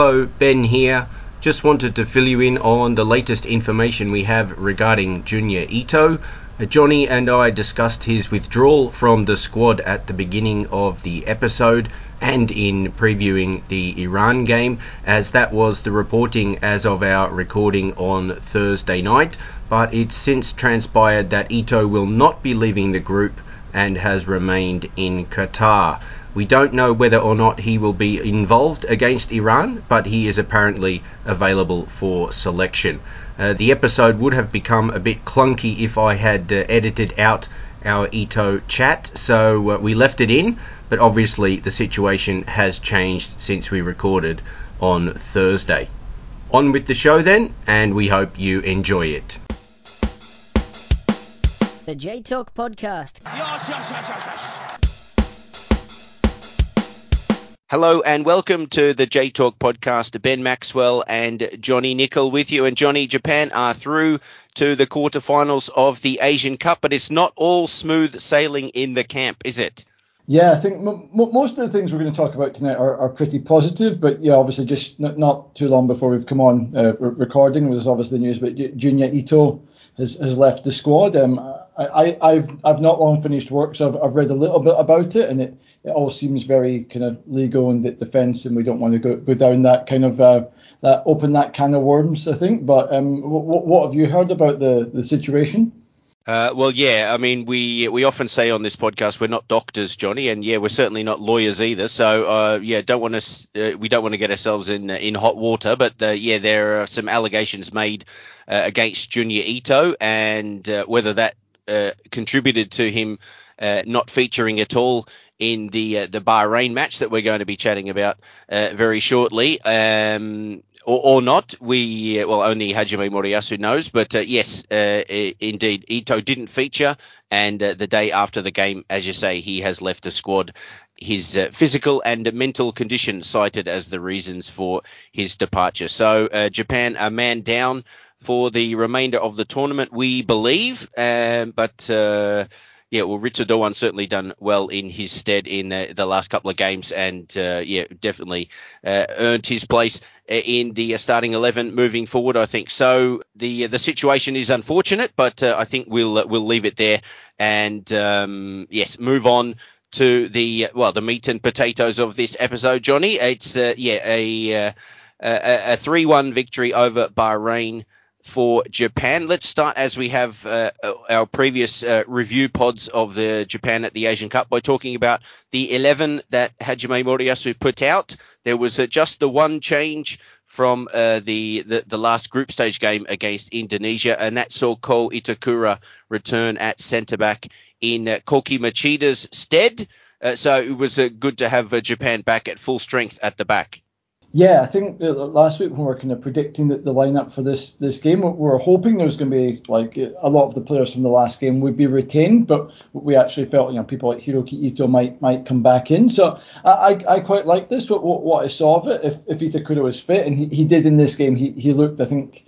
Hello, Ben here. Just wanted to fill you in on the latest information we have regarding Junya Ito. Uh, Johnny and I discussed his withdrawal from the squad at the beginning of the episode and in previewing the Iran game, as that was the reporting as of our recording on Thursday night. But it's since transpired that Ito will not be leaving the group and has remained in Qatar. We don't know whether or not he will be involved against Iran, but he is apparently available for selection. Uh, the episode would have become a bit clunky if I had uh, edited out our Ito chat, so uh, we left it in, but obviously the situation has changed since we recorded on Thursday. On with the show then, and we hope you enjoy it. The J Talk Podcast. Yes, yes, yes, Hello and welcome to the J Talk podcast. Ben Maxwell and Johnny Nicol with you. And Johnny, Japan are through to the quarterfinals of the Asian Cup, but it's not all smooth sailing in the camp, is it? Yeah, I think m- most of the things we're going to talk about tonight are, are pretty positive, but yeah, obviously just not, not too long before we've come on uh, recording, there's obviously news, but Junya Ito has, has left the squad. Um, I, I, have I've not long finished work, so I've, I've read a little bit about it, and it, it all seems very kind of legal and defence, and we don't want to go, go down that kind of uh, that open that can of worms, I think. But um, what, what have you heard about the the situation? Uh, well, yeah, I mean, we we often say on this podcast we're not doctors, Johnny, and yeah, we're certainly not lawyers either. So, uh, yeah, don't want to uh, we don't want to get ourselves in uh, in hot water. But uh, yeah, there are some allegations made uh, against Junya Ito, and whether that contributed to him not featuring at all in the uh, the Bahrain match that we're going to be chatting about uh, very shortly. Um, or, or, not, we uh, well only Hajime Moriyasu knows, but uh, yes, uh, indeed, Ito didn't feature, and uh, the day after the game, as you say, he has left the squad. His physical and mental condition cited as the reasons for his departure. So Japan a man down for the remainder of the tournament, we believe, um, but yeah, well, Ritsu Doan certainly done well in his stead in uh, the last couple of games, and uh, yeah, definitely uh, earned his place uh, in the uh, starting eleven moving forward. I think so. The uh, the situation is unfortunate, but I think we'll we'll leave it there, and um, yes, move on to the well the meat and potatoes of this episode, Johnny. It's yeah a a three one victory over Bahrain for Japan. Let's start as we have uh, our previous uh, review pods of the Japan at the Asian Cup by talking about the 11 that Hajime Moriyasu put out. There was uh, just the one change from uh, the, the, the last group stage game against Indonesia, and that saw Ko Itakura return at centre back in uh, Koki Machida's stead. Uh, so it was good to have Japan back at full strength at the back. Yeah, I think last week when we were kind of predicting the, the lineup for this this game, we were hoping there was going to be like a lot of the players from the last game would be retained, but we actually felt you know people like Hiroki Ito might might come back in. So I I, quite like this. But what, what I saw of it, if if Itakura was fit, and he, he did in this game, he he looked I think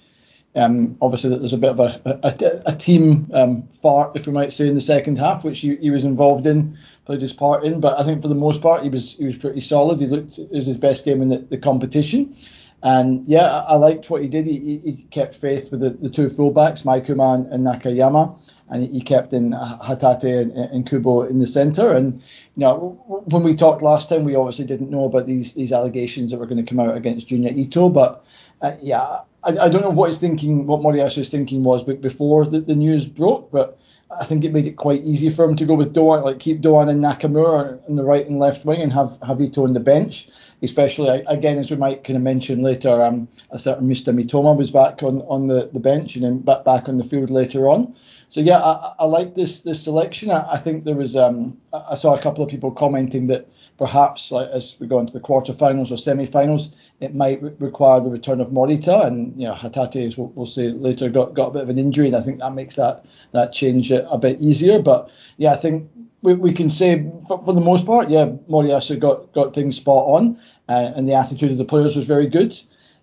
um, obviously, there's a bit of a, a, a team um, fart, if we might say, in the second half, which he, he, was involved in, played his part in. But I think for the most part, he was he was pretty solid. He looked it was his best game in the, the competition. And yeah, I, I, liked what he did. He, he kept faith with the, the two fullbacks, Maikuma and Nakayama, and he kept in Hatate and, and Kubo in the centre. And you know, when we talked last time, we obviously didn't know about these these allegations that were going to come out against Junya Ito, but uh, yeah, I, I, don't know what he's thinking, what Moriyasu's thinking was, but before the, the news broke, but I think it made it quite easy for him to go with Doan, like keep Doan and Nakamura in the right and left wing, and have have Ito on the bench. Especially again, as we might kind of mention later, um, a certain Mr. Mitoma was back on, on the, the bench and then back back on the field later on. So yeah, I, I like this this selection. I, I think there was um, I saw a couple of people commenting that perhaps like, as we go into the quarterfinals or semi-finals, it might re- require the return of Morita, and you know Hatate, as we'll, we'll see later, got, got a bit of an injury, and I think that makes that that change a, a bit easier. But yeah, I think we, we can say for, for the most part, yeah, Moriyasu got got things spot on, uh, and the attitude of the players was very good.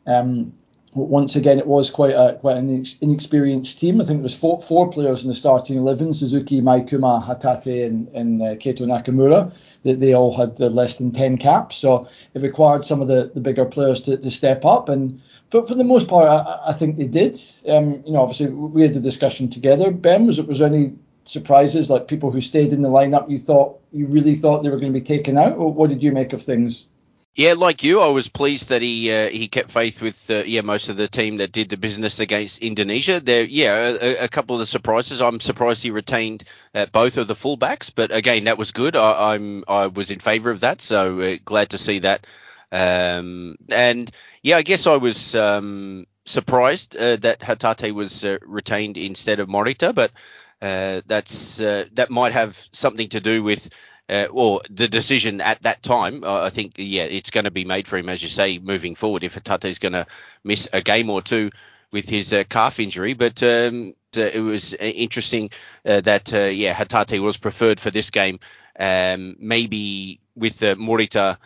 Um, once again, it was quite a quite an inexperienced team. I think there was four, four players in the starting eleven: Suzuki, Maikuma, Hatate, and, and uh, Keito Nakamura. They, they all had uh, less than ten caps, so it required some of the, the bigger players to, to step up. And for, for the most part, I, I think they did. Um, you know, obviously we had the discussion together. Ben, was it was there any surprises like people who stayed in the lineup? You thought you really thought they were going to be taken out, or what did you make of things? Yeah, like you, I was pleased that he uh, he kept faith with uh, yeah most of the team that did the business against Indonesia. There, yeah, a, a couple of the surprises. I'm surprised he retained uh, both of the fullbacks, but again, that was good. I, am I was in favour of that, so uh, glad to see that. Um, and yeah, I guess I was um, surprised uh, that Hatate was uh, retained instead of Morita, but that's that might have something to do with uh, or the decision at that time, uh, I think, yeah, it's going to be made for him, as you say, moving forward. If Hatate is going to miss a game or two with his uh, calf injury, but um, it was interesting uh, that, uh, yeah, Hatate was preferred for this game. Um, maybe with uh, Morita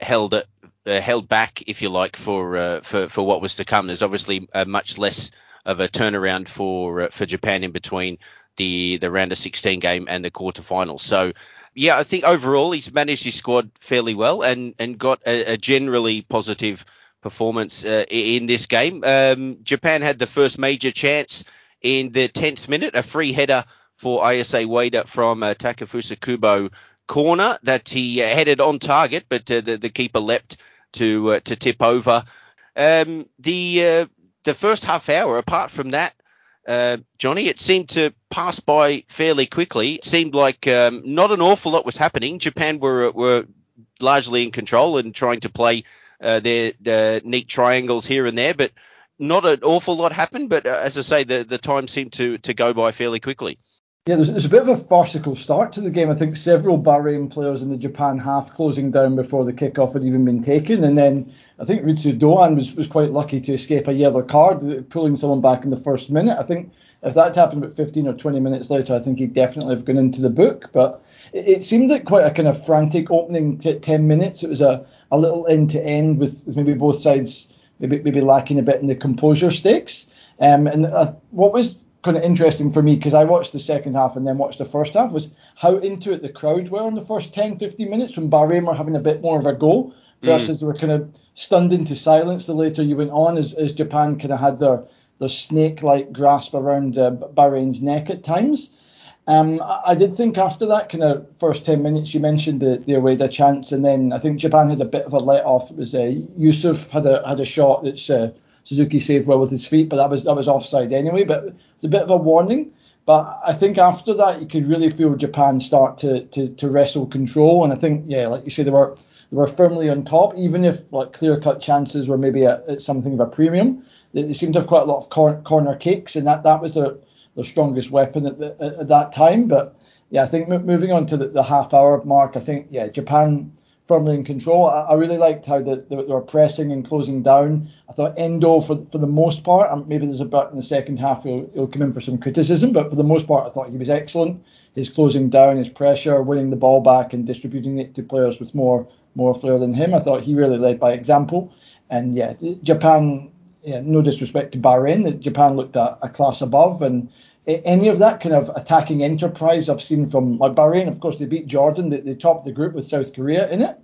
held held back, if you like, for for for what was to come. There's obviously much less of a turnaround for for Japan in between the the round of 16 game and the quarterfinals. So yeah, I think overall he's managed his squad fairly well and and got a, a generally positive performance uh, in this game. Um, Japan had the first major chance in the 10th minute, a free header for Ayase Ueda from uh, Takefusa Kubo corner that he uh, headed on target, but uh, the, the keeper leapt to uh, to tip over. Um, the uh, the first half hour, apart from that, uh, Johnny, it seemed to pass by fairly quickly. It seemed like um, not an awful lot was happening. Japan were were largely in control and trying to play uh, their, their, neat triangles here and there, but not an awful lot happened. But uh, as I say, the the time seemed to to go by fairly quickly. Yeah, there's, there's, a bit of a farcical start to the game. I think several Bahrain players in the Japan half closing down before the kickoff had even been taken, and then I think Ritsu Doan was, was quite lucky to escape a yellow card, pulling someone back in the first minute. I think if that had happened about 15 or 20 minutes later, I think he'd definitely have gone into the book. But it, it seemed like quite a kind of frantic opening t- 10 minutes. It was a, a little end to end with, with maybe both sides maybe maybe lacking a bit in the composure stakes. Um, and uh, what was kind of interesting for me because I watched the second half and then watched the first half was how into it the crowd were in the first 10, 15 minutes when Bahrain were having a bit more of a go versus mm. they were kind of stunned into silence the later you went on as, as Japan kind of had their their snake-like grasp around uh, Bahrain's neck at times. Um, I, I, did think after that kind of first 10 minutes, you mentioned the, the Ueda chance, and then I think Japan had a bit of a let off. It was uh, Yusuf had a had a shot that uh, Suzuki saved well with his feet, but that was that was offside anyway. But it's a bit of a warning. But I think after that, you could really feel Japan start to, to, to wrestle control, and I think yeah, like you say, they were they were firmly on top, even if like clear cut chances were maybe at, at something of a premium. They, they seemed to have quite a lot of cor- corner kicks, and that, that was their, their strongest weapon at, the, at, at that time. But yeah, I think moving on to the, the, half hour mark, I think yeah, Japan firmly in control. I, I really liked how the, they, they, were pressing and closing down. I thought Endo, for for the most part, and maybe there's a bit in the second half he'll, he'll come in for some criticism, but for the most part, I thought he was excellent. His closing down, his pressure, winning the ball back, and distributing it to players with more more flair than him. I thought he really led by example. And yeah, Japan, yeah, no disrespect to Bahrain, Japan looked a, a class above. And any of that kind of attacking enterprise I've seen from like Bahrain, of course, they beat Jordan, they, they topped the group with South Korea in it.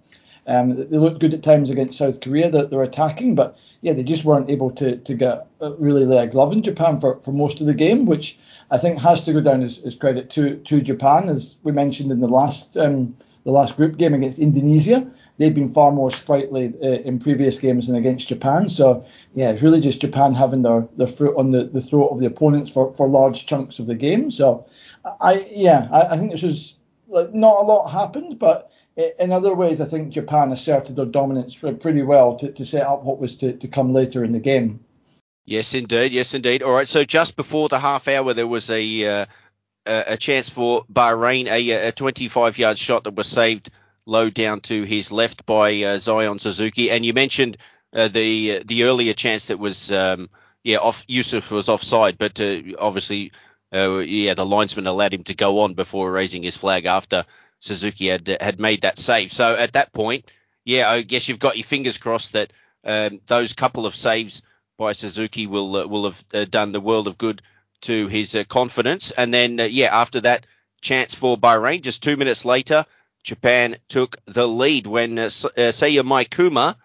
Um, they looked good at times against South Korea that they're attacking, but yeah, they just weren't able to to get uh, really a glove in Japan for, for most of the game, which I think has to go down as, as credit to to Japan, as we mentioned in the last um, the last group game against Indonesia they've been far more sprightly uh, in previous games than against Japan. So yeah, it's really just Japan having their, their foot on the, the throat of the opponents for, for large chunks of the game. So I yeah, I, I think this was like not a lot happened, but in other ways, I think Japan asserted their dominance pretty well to, to set up what was to, to come later in the game. Yes, indeed. Yes, indeed. All right. So just before the half hour, there was a uh, a chance for Bahrain, a, a 25 yard shot that was saved low down to his left by uh, Zion Suzuki. And you mentioned uh, the the earlier chance that was um, yeah off Yusuf was offside, but uh, obviously uh, yeah the linesman allowed him to go on before raising his flag after Suzuki had had made that save. So at that point, yeah, I guess you've got your fingers crossed that um, those couple of saves by Suzuki will uh, will have uh, done the world of good to his uh, confidence. And then uh, yeah, after that chance for Bahrain, just two minutes later, Japan took the lead when uh, uh Seiya Maikuma,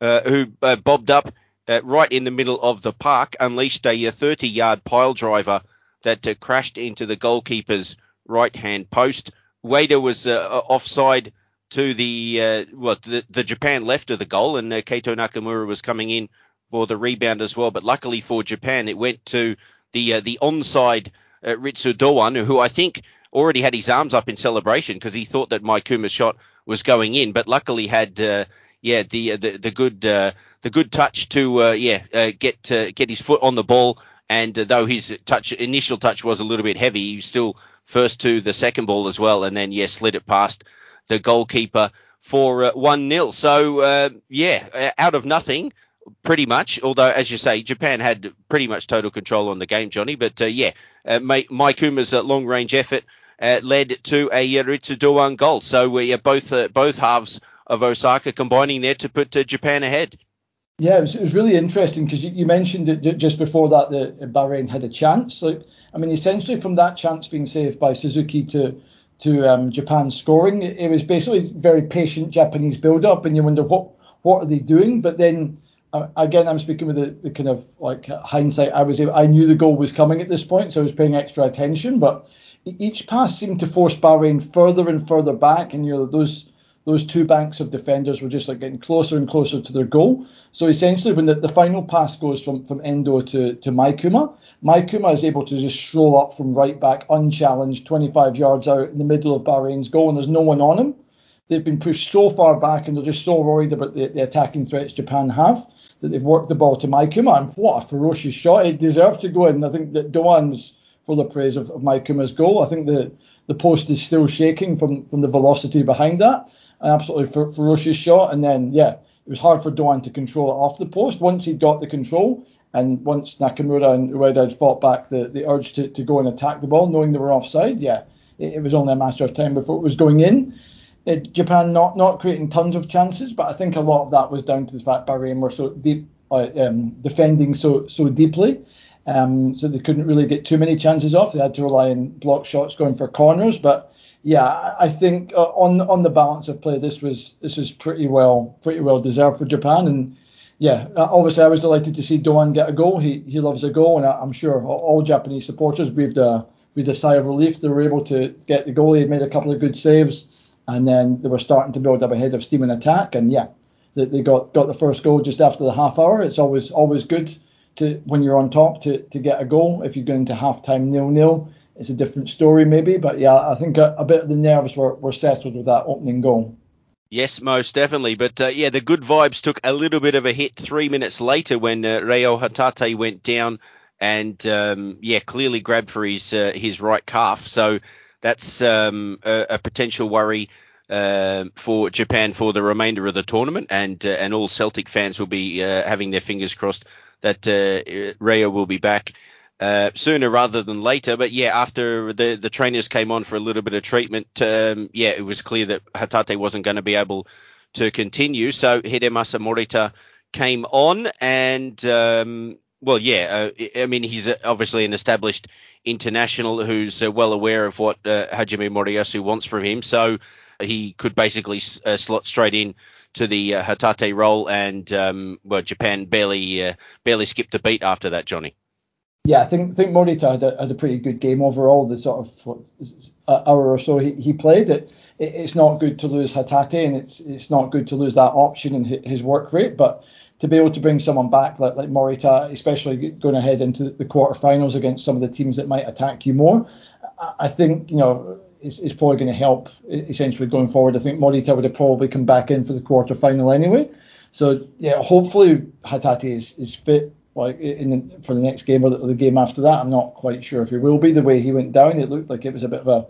uh, who uh, bobbed up uh, right in the middle of the park, unleashed a 30-yard pile driver that uh, crashed into the goalkeeper's right-hand post. Ueda was offside to the well the, the, Japan left of the goal, and Keito Nakamura was coming in for the rebound as well. But luckily for Japan, it went to the the onside Ritsu Doan, who I think already had his arms up in celebration because he thought that Maikuma's shot was going in, but luckily had uh, yeah the, uh, the the good uh, the good touch to uh, yeah uh, get uh, get his foot on the ball. And though his touch initial touch was a little bit heavy, he was still first to the second ball as well, and then yeah slid it past the goalkeeper for one 0 So yeah, out of nothing pretty much. Although, as you say, Japan had pretty much total control on the game, Johnny. But uh, yeah, uh, Maikuma's uh, long range effort uh, led to a Ritsu Doan goal. So we uh, both uh, both halves of Osaka combining there to put uh, Japan ahead. Yeah, it was, it was really interesting because you, you, mentioned that just before that the Bahrain had a chance. I mean, essentially from that chance being saved by Suzuki to to um, Japan scoring, it, it was basically very patient Japanese build-up, and you wonder what what are they doing? But then uh, again, I'm speaking with the, the, kind of like hindsight. I was I knew the goal was coming at this point, so I was paying extra attention. But each pass seemed to force Bahrain further and further back, and you know those those two banks of defenders were just like getting closer and closer to their goal. So essentially, when the, the final pass goes from from Endo to to Maikuma, Maikuma is able to just stroll up from right back unchallenged, 25 yards out in the middle of Bahrain's goal, and there's no one on him. They've been pushed so far back, and they're just so worried about the, the attacking threats Japan have that they've worked the ball to Maikuma. And what a ferocious shot! It deserved to go in. I think that Doan's full of praise of, of Maikuma's goal. I think the the post is still shaking from from the velocity behind that. An absolutely fer- ferocious shot. And then yeah, it was hard for Doan to control it off the post. Once he got the control, and once Nakamura and Ueda had fought back the, the urge to, to go and attack the ball, knowing they were offside, yeah, it, it was only a matter of time before it was going in. It, uh, Japan not not creating tons of chances, but I think a lot of that was down to the fact Bahrain were so deep, uh, um, defending so so deeply, um, so they couldn't really get too many chances off. They had to rely on block shots going for corners. But yeah, I think uh, on on the balance of play, this was this was pretty well pretty well deserved for Japan. And yeah, uh, obviously I was delighted to see Doan get a goal. He he loves a goal, and I'm sure all Japanese supporters breathed a breathed a sigh of relief. They were able to get the goal. He made a couple of good saves and then they were starting to build up a head of steam and attack. And yeah, they, they got got the first goal just after the half hour. It's always always good to when you're on top to to get a goal. If you go into half time nil nil, it's a different story maybe. But yeah, I think a, a, bit of the nerves were, were settled with that opening goal. Yes, most definitely. But uh, yeah, the good vibes took a little bit of a hit three minutes later when uh, Reo Hatate went down and um, yeah, clearly grabbed for his uh, his right calf. So that's um, a, a, potential worry uh, for Japan for the remainder of the tournament, and uh, and all Celtic fans will be uh, having their fingers crossed that uh, will be back. Uh, sooner rather than later, but yeah, after the the trainers came on for a little bit of treatment, um, yeah, it was clear that Hatate wasn't going to be able to continue. So Hidemasa Morita came on, and um, well, yeah, uh, I mean, he's obviously an established international who's uh, well aware of what uh, Hajime Moriyasu wants from him. So he could basically uh, slot straight in to the uh, Hatate role, and um, well, Japan barely uh, barely skipped a beat after that, Johnny. Yeah, I think think Morita had a, had a pretty good game overall. The sort of what, hour or so he, he played it. It's not good to lose Hatate, and it's it's not good to lose that option and his work rate, but to be able to bring someone back like, like Morita, especially going ahead into the quarterfinals against some of the teams that might attack you more, I think you know is, is probably going to help essentially going forward. I think Morita would have probably come back in for the quarter final anyway. So yeah, hopefully Hatate is, is fit like in the, for the next game or the, or the game after that. I'm not quite sure if he will be. The way he went down, it looked like it was a bit of a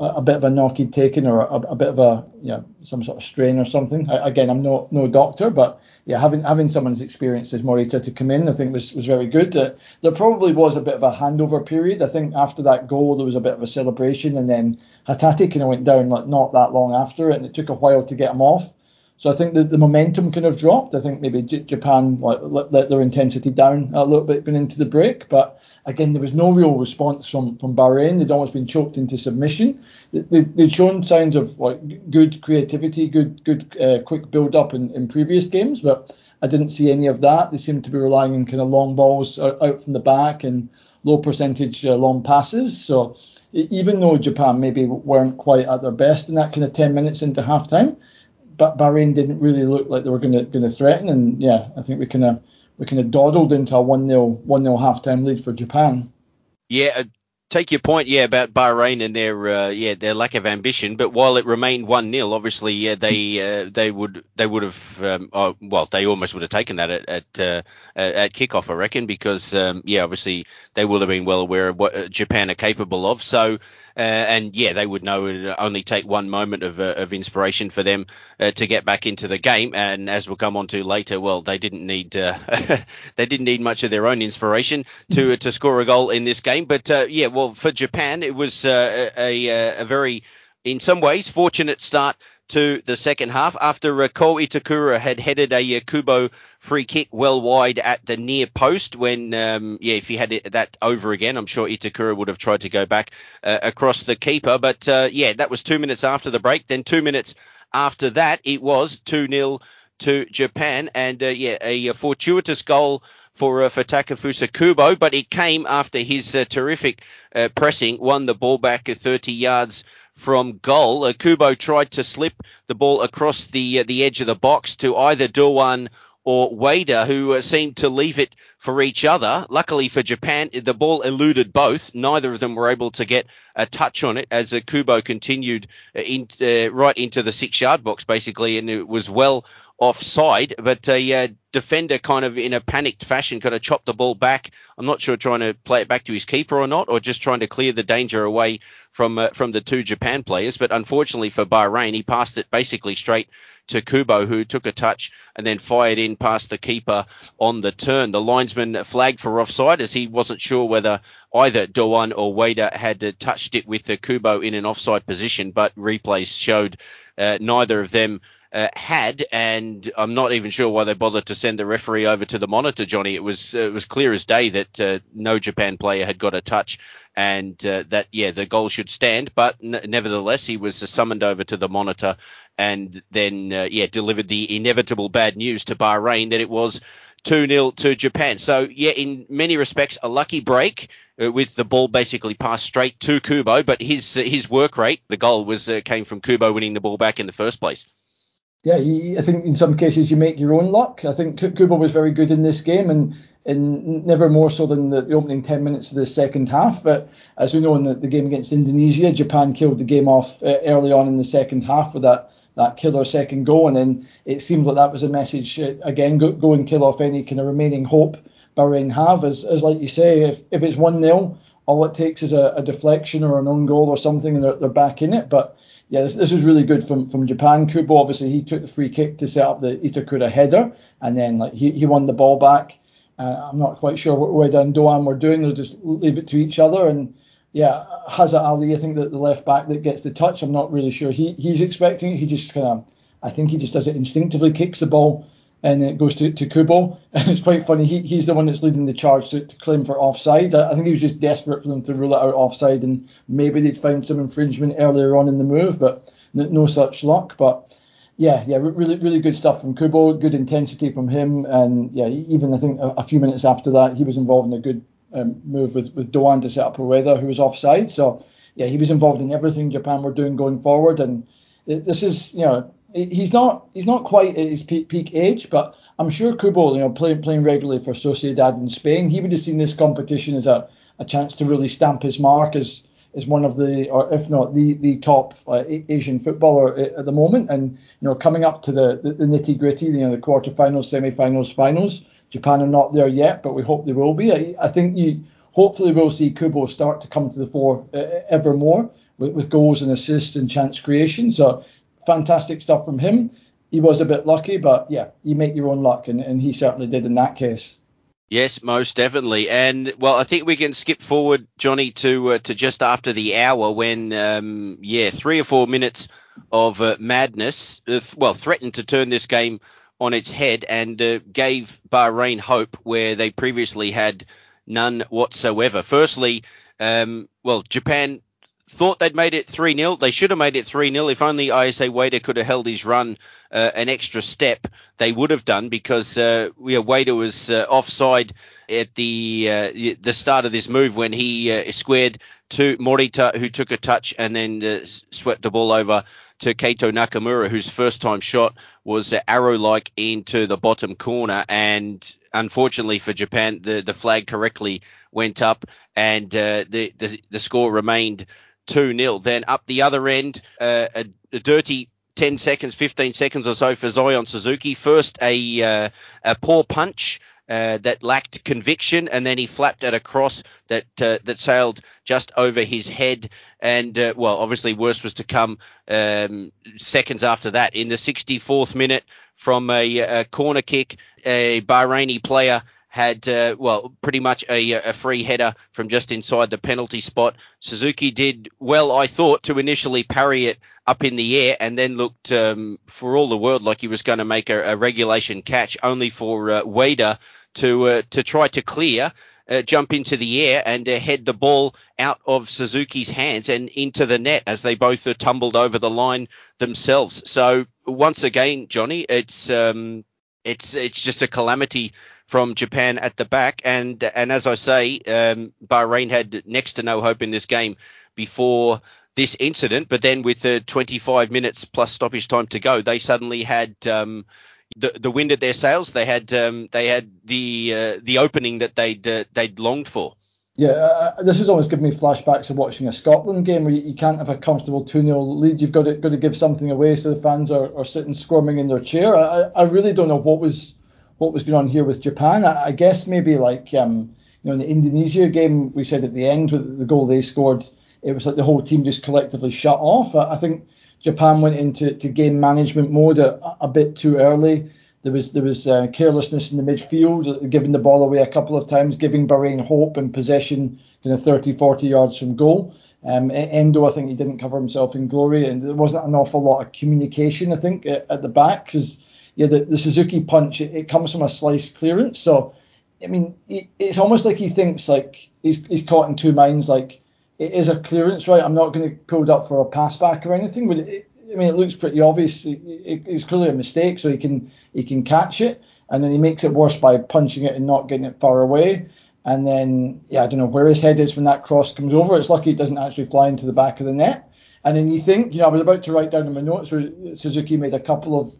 a bit of a knock he'd taken or a, a, bit of a yeah some sort of strain or something. I, again, I'm no no doctor, but yeah, having having someone's experience as Morita to come in, I think was was very good. Uh, there probably was a bit of a handover period. I think after that goal, there was a bit of a celebration, and then Hatate kind of went down like not that long after it, and it took a while to get him off. So I think that the momentum kind of dropped. I think maybe J- Japan like, let, let, their intensity down a little bit going into the break. But again, there was no real response from, from Bahrain. They'd almost been choked into submission. They, would shown signs of like good creativity, good good uh, quick build up in, in previous games, but I didn't see any of that. They seemed to be relying on kind of long balls out from the back and low percentage uh, long passes. So even though Japan maybe weren't quite at their best in that kind of 10 minutes into halftime, but Bahrain didn't really look like they were going to going to threaten. And yeah, I think we kind of we kind of dawdled into a one 0 one 0 halftime lead for Japan. Yeah, uh, take your point, yeah, about Bahrain and their uh, yeah their lack of ambition. But while it remained one 0 obviously yeah they uh, they would they would have um, oh, well they almost would have taken that at at, uh, at kickoff I reckon because um, yeah obviously they will have been well aware of what uh, Japan are capable of. So uh, and yeah, they would know it only take one moment of, uh, of inspiration for them uh, to get back into the game. And as we'll come on to later, well, they didn't need uh, they didn't need much of their own inspiration to to score a goal in this game. But uh, yeah, well, for Japan, it was uh, a, a, a very in some ways fortunate start to the second half after uh, Ko Itakura had headed a uh, Kubo free kick well wide at the near post when, um, yeah, if he had that over again, I'm sure Itakura would have tried to go back uh, across the keeper. But uh, yeah, that was two minutes after the break. Then two minutes after that, it was 2 0 to Japan. And uh, yeah, a, fortuitous goal for uh, for Takefusa Kubo, but it came after his uh, terrific uh, pressing, won the ball back 30 yards from goal. Uh, Kubo tried to slip the ball across the uh, the edge of the box to either Doan or Ueda, who uh, seemed to leave it for each other. Luckily for Japan, the ball eluded both. Neither of them were able to get a touch on it as Kubo continued uh, in, uh, right into the six yard box, basically, and it was well offside, but a uh, defender kind of in a panicked fashion kind of chopped the ball back. I'm not sure trying to play it back to his keeper or not, or just trying to clear the danger away from uh, from the two Japan players. But unfortunately for Bahrain, he passed it basically straight to Kubo, who took a touch and then fired in past the keeper on the turn. The linesman flagged for offside as he wasn't sure whether either Doan or Ueda had uh, touched it with the Kubo in an offside position, but replays showed uh, neither of them uh, had, and I'm not even sure why they bothered to send the referee over to the monitor, Johnny. It was uh, it was clear as day that uh, no Japan player had got a touch, and uh, that yeah the goal should stand. But n- nevertheless, he was summoned over to the monitor, and then yeah delivered the inevitable bad news to Bahrain that it was 2 0 to Japan. So, yeah, in many respects, a lucky break uh, with the ball basically passed straight to Kubo, but his uh, his work rate, the goal was uh, came from Kubo winning the ball back in the first place. Yeah, he, I think in some cases you make your own luck. I think Kubo was very good in this game and, and never more so than the, opening 10 minutes of the second half. But as we know in the, the game against Indonesia, Japan killed the game off uh, early on in the second half with that, that killer second goal. And then it seemed like that was a message uh, again, go, go and kill off any kind of remaining hope Bahrain have. As, as like you say, if, if it's 1 0, all it takes is a, a deflection or an own goal or something and they're, they're back in it. But yeah, this, this was really good from, from Japan. Kubo, obviously, he took the free kick to set up the Itakura header, and then like he, he won the ball back. Uh, I'm not quite sure what Ueda and Doan were doing. They'll just leave it to each other. And yeah, Hazza Ali, I think that the left back that gets the touch, I'm not really sure. He he's expecting it. He just kind of, I think he just does it instinctively, kicks the ball and it goes to, to Kubo. And it's quite funny. He, he's the one that's leading the charge to, to claim for offside. I, I, think he was just desperate for them to rule it out offside, and maybe they'd find some infringement earlier on in the move, but n- no such luck. But yeah, yeah, really, really good stuff from Kubo. Good intensity from him, and yeah, even I think a, a few minutes after that, he was involved in a good um, move with with Doan to set up Ueda, who was offside. So yeah, he was involved in everything Japan were doing going forward, and this is you know he's not he's not quite at his peak, peak age, but I'm sure Kubo, you know, playing playing regularly for Sociedad in Spain, he would have seen this competition as a, a chance to really stamp his mark as as one of the, or if not the the top uh, Asian footballer at the moment. And you know, coming up to the the, the nitty gritty, you know, the quarterfinals, semi-finals, finals. Japan are not there yet, but we hope they will be. I, I think you hopefully we'll see Kubo start to come to the fore uh, ever more with, with goals and assists and chance creation. So fantastic stuff from him. He was a bit lucky, but yeah, you make your own luck, and, and he certainly did in that case. Yes, most definitely. And well, I think we can skip forward, Johnny, to uh, to just after the hour when, um, yeah, three or four minutes of uh, madness, uh, well, threatened to turn this game on its head and uh, gave Bahrain hope where they previously had none whatsoever. Firstly, um, well, Japan thought they'd made it 3 0. They should have made it 3 0. If only Ayase Ueda could have held his run uh, an extra step, they would have done because uh, yeah, Ueda was uh, offside at the uh, the start of this move when he uh, squared to Morita, who took a touch and then uh, swept the ball over to Keito Nakamura, whose first time shot was arrow like into the bottom corner. And unfortunately for Japan, the, the flag correctly went up and uh, the, the, the score remained 2 0. Then up the other end, uh, a, a, dirty 10 seconds, 15 seconds or so for Zion Suzuki. First, a, uh, a poor punch. Uh, that lacked conviction, and then he flapped at a cross that uh, that sailed just over his head. And uh, well, obviously, worse was to come um, seconds after that. In the 64th minute, from a, a corner kick, a Bahraini player had uh, well pretty much a, a, free header from just inside the penalty spot. Suzuki did well, I thought, to initially parry it up in the air, and then looked um, for all the world like he was going to make a, a, regulation catch, only for uh, Ueda to uh, to try to clear. Uh, jump into the air and uh, head the ball out of Suzuki's hands and into the net as they both uh, tumbled over the line themselves. So once again, Johnny, it's um, it's it's just a calamity from Japan at the back. And and as I say, um, Bahrain had next to no hope in this game before this incident. But then with the 25 minutes plus stoppage time to go, they suddenly had. Um, the, the wind at their sails. They had um, they had the uh, the opening that they'd uh, they'd longed for. Yeah, uh, this has always given me flashbacks of watching a Scotland game where you, you can't have a comfortable 2 0 lead. You've got to, got to give something away so the fans are, are sitting squirming in their chair. I, I really don't know what was what was going on here with Japan. I, I guess maybe like um, you know in the Indonesia game we said at the end with the goal they scored, it was like the whole team just collectively shut off. I, I think Japan went into to game management mode a, a bit too early. There was there was uh, carelessness in the midfield, giving the ball away a couple of times, giving Bahrain hope and possession kind of 30, 40 yards from goal. Um, Endo, I think he didn't cover himself in glory, and there wasn't an awful lot of communication, I think, at, at the back because yeah, the, the Suzuki punch it, it, comes from a slice clearance. So, I mean, it, it's almost like he thinks like he's, he's caught in two minds. Like it is a clearance, right? I'm not going to pull it up for a pass back or anything. But it, I mean, it looks pretty obvious. it's clearly a mistake, so he can he can catch it, and then he makes it worse by punching it and not getting it far away. And then, yeah, I don't know where his head is when that cross comes over. It's lucky it doesn't actually fly into the back of the net. And then you think, you know, I was about to write down in my notes where Suzuki made a couple of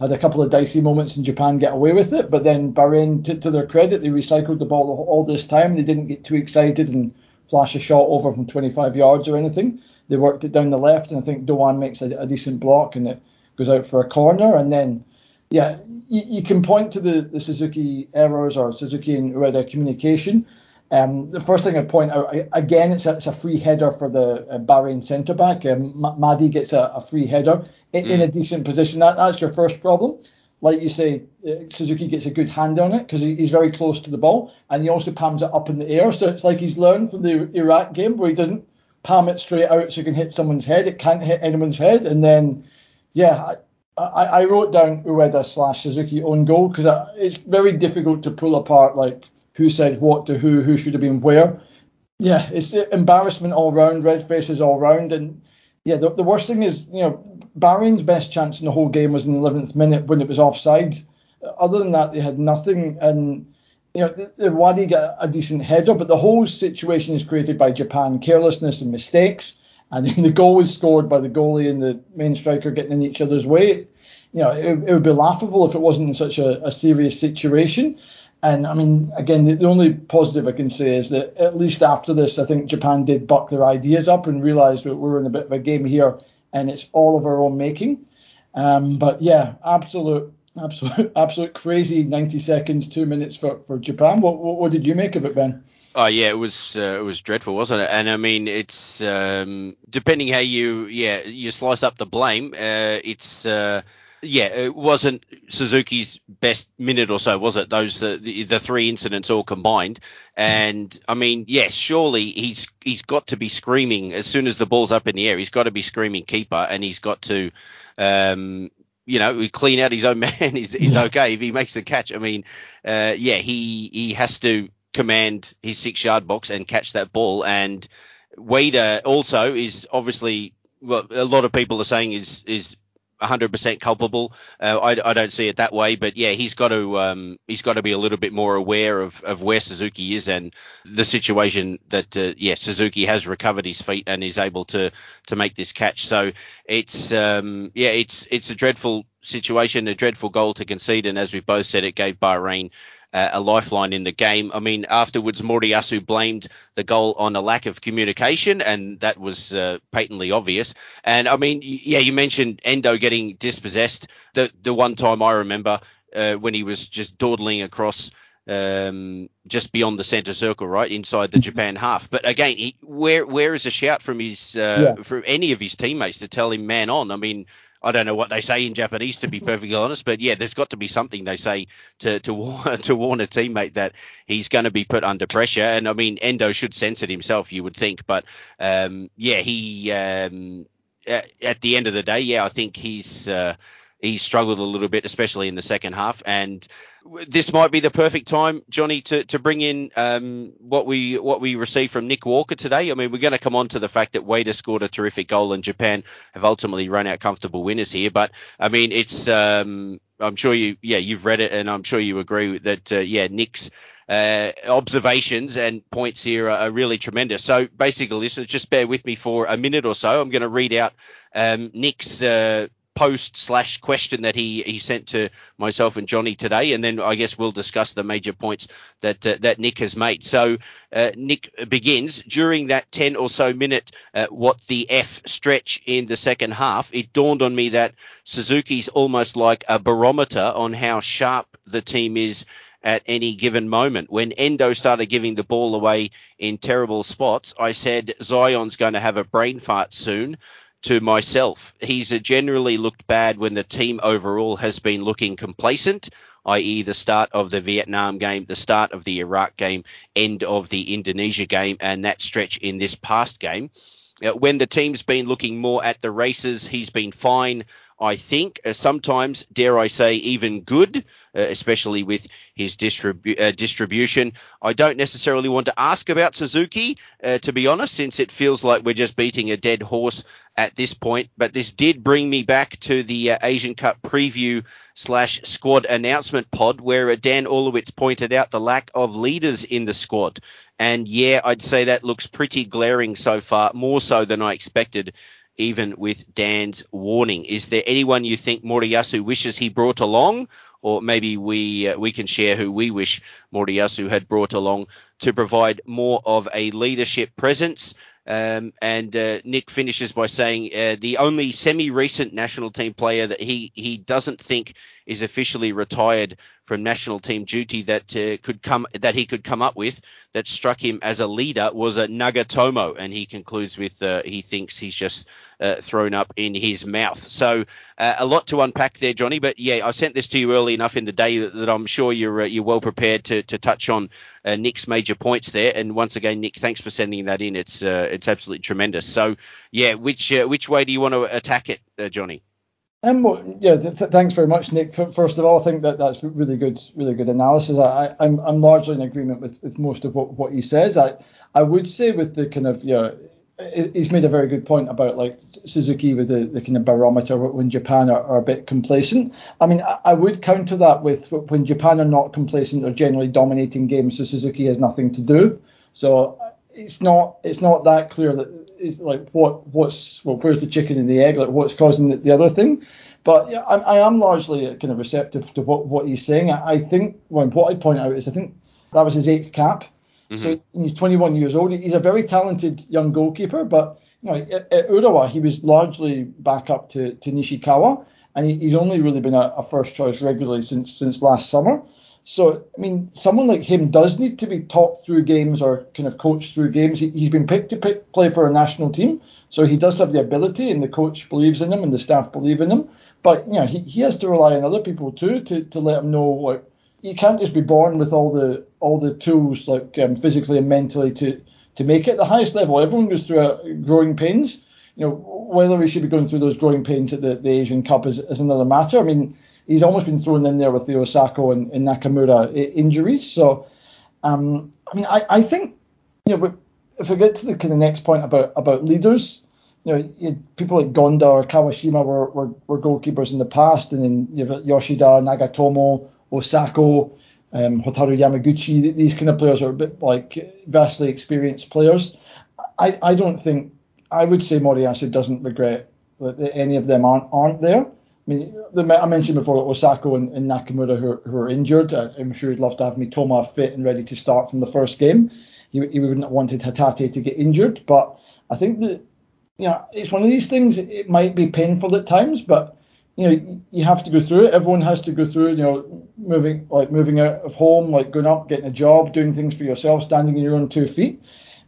had a couple of dicey moments in Japan get away with it, but then Bahrain, to, to their credit, they recycled the ball all this time. They didn't get too excited and flash a shot over from 25 yards or anything. They worked it down the left, and I think Doan makes a, a decent block, and it goes out for a corner. And then, yeah, you, you can point to the, the Suzuki errors or Suzuki and Ueda communication. Um, the first thing I'd point out, again, it's a, it's a free header for the uh, Bahrain centre back. Um, Madi gets a, a, free header in, mm. in, a decent position. That, that's your first problem. Like you say, uh, Suzuki gets a good hand on it because he's very close to the ball and he also palms it up in the air. So it's like he's learned from the Iraq game where he doesn't palm it straight out so it can hit someone's head. It can't hit anyone's head. And then, yeah, I, I, I wrote down Ueda slash Suzuki own goal because it's very difficult to pull apart like who said what to who, who should have been where. Yeah, it's embarrassment all round, red faces all round, and yeah, the, the worst thing is, you know, Bahrain's best chance in the whole game was in the 11th minute when it was offside. Other than that, they had nothing, and you know, the, Wadi got a decent header, but the whole situation is created by Japan carelessness and mistakes, and then the goal was scored by the goalie and the main striker getting in each other's way. You know, it, it would be laughable if it wasn't in such a, a serious situation. And I mean, again, the, the, only positive I can say is that at least after this, I think Japan did buck their ideas up and realised that we're in a bit of a game here, and it's all of our own making. Um, but yeah, absolute, absolute, absolute crazy 90 seconds, two minutes for, for Japan. What, what, what did you make of it, Ben? Oh yeah, it was uh, it was dreadful, wasn't it? And I mean, it's um, depending how you yeah you slice up the blame. Uh, it's uh, yeah, it wasn't Suzuki's best minute or so, was it? Those the, the, the three incidents all combined, and I mean, yes, surely he's he's got to be screaming as soon as the ball's up in the air. He's got to be screaming keeper, and he's got to, um, you know, clean out his own man. He's, he's okay if he makes the catch. I mean, uh, yeah, he he has to command his six yard box and catch that ball, and Ueda also is obviously what a lot of people are saying is is 100% culpable. Uh, I, I, don't see it that way, but yeah, he's got to um, he's got to be a little bit more aware of, of where Suzuki is and the situation that uh, yeah Suzuki has recovered his feet and is able to to make this catch. So it's um, yeah it's it's a dreadful situation, a dreadful goal to concede, and as we both said, it gave Bahrain uh, a lifeline in the game. I mean, afterwards, Moriyasu blamed the goal on a lack of communication, and that was uh, patently obvious. And I mean, yeah, you mentioned Endo getting dispossessed. The the one time I remember uh, when he was just dawdling across. Um, just beyond the center circle, right inside the mm-hmm. Japan half. But again, he, where where is a shout from his uh, yeah. from any of his teammates to tell him man on? I mean, I don't know what they say in Japanese to be perfectly honest, but yeah, there's got to be something they say to to to warn a teammate that he's going to be put under pressure. And I mean, Endo should sense it himself, you would think, but um, yeah, he um, at, at, the end of the day, yeah, I think he's uh, he struggled a little bit, especially in the second half. And this might be the perfect time, Johnny, to, to bring in um, what we what we received from Nick Walker today. I mean, we're going to come on to the fact that Ueda scored a terrific goal and Japan have ultimately run out comfortable winners here. But I mean, it's um, I'm sure you yeah you've read it and I'm sure you agree that uh, yeah Nick's uh, observations and points here are, really tremendous. So basically, listeners, just bear with me for a minute or so. I'm going to read out um, Nick's uh, post slash question that he he sent to myself and Johnny today, and then I guess we'll discuss the major points that uh, that Nick has made. So uh, Nick begins during that ten or so minute uh, what the f stretch in the second half. It dawned on me that Suzuki's almost like a barometer on how sharp the team is at any given moment. When Endo started giving the ball away in terrible spots, I said Zion's going to have a brain fart soon to myself. He's generally looked bad when the team overall has been looking complacent, i.e., the start of the Vietnam game, the start of the Iraq game, end of the Indonesia game, and that stretch in this past game. Uh, when the team's been looking more at the races, he's been fine. I think uh, sometimes, dare I say, even good, uh, especially with his distribu- uh, distribution. I don't necessarily want to ask about Suzuki, uh, to be honest, since it feels like we're just beating a dead horse at this point. But this did bring me back to the uh, Asian Cup preview slash squad announcement pod, where uh, Dan Orlowitz pointed out the lack of leaders in the squad. And yeah, I'd say that looks pretty glaring so far, more so than I expected. Even with Dan's warning, is there anyone you think Moriyasu wishes he brought along, or maybe we uh, we can share who we wish Moriyasu had brought along to provide more of a leadership presence? Um, and uh, Nick finishes by saying uh, the only semi-recent national team player that he he doesn't think is officially retired from national team duty that uh, could come that he could come up with that struck him as a leader was a Nagatomo, and he concludes with uh, he thinks he's just uh, thrown up in his mouth. So uh, a lot to unpack there, Johnny. But yeah, I sent this to you early enough in the day that, that I'm sure you're uh, you're well prepared to to touch on uh, Nick's major points there. And once again, Nick, thanks for sending that in. It's it's absolutely tremendous. So yeah, which which way do you want to attack it, Johnny? Um, well, yeah, th- thanks very much, Nick. First of all, I think that that's really good, really good analysis. I, I'm, I'm largely in agreement with, with most of what, what he says. I, I would say with the kind of, yeah, he's made a very good point about like Suzuki with the, the kind of barometer when Japan are, are a bit complacent. I mean, I, I, would counter that with when Japan are not complacent or generally dominating games, so Suzuki has nothing to do. So it's not it's not that clear that is like what what's well where's the chicken and the egg? Like what's causing the, the other thing? But yeah, I, I, am largely kind of receptive to what, what he's saying. I, I think well, what I point out is I think that was his eighth cap. Mm-hmm. so he's 21 years old. He's a very talented young goalkeeper but you know at, at Urawa he was largely back up to, to Nishikawa and he, he's only really been a, a first choice regularly since since last summer so, I mean, someone like him does need to be talked through games or kind of coached through games. He, has been picked to pick, play for a national team, so he does have the ability, and the coach believes in him, and the staff believe in him. but you know he, he has to rely on other people too to, to let him know like you can't just be born with all the all the tools like um, physically and mentally to to make it at the highest level. Everyone goes through a, growing pains. You know whether we should be going through those growing pains at the, the Asian Cup is, is another matter. I mean he's almost been thrown in there with the Osako and, and Nakamura injuries. So um, I mean I, I think you know if we get to the kind of next point about about leaders you know, you people like Gonda or Kawashima were, were, were goalkeepers in the past, and then you've Yoshida, Nagatomo, Osako, um, Hotaru Yamaguchi. These kind of players are a bit like vastly experienced players. I, I don't think I would say Moriyasu doesn't regret that any of them aren't aren't there. I mean, the, I mentioned before Osako and, and Nakamura who, who are injured. Uh, I'm sure he'd love to have Mitoma fit and ready to start from the first game. He, he wouldn't have wanted Hatate to get injured, but I think that you know, it's one of these things. It might be painful at times, but you know, you have to go through it. Everyone has to go through. You know, moving like moving out of home, like going up, getting a job, doing things for yourself, standing on your own two feet.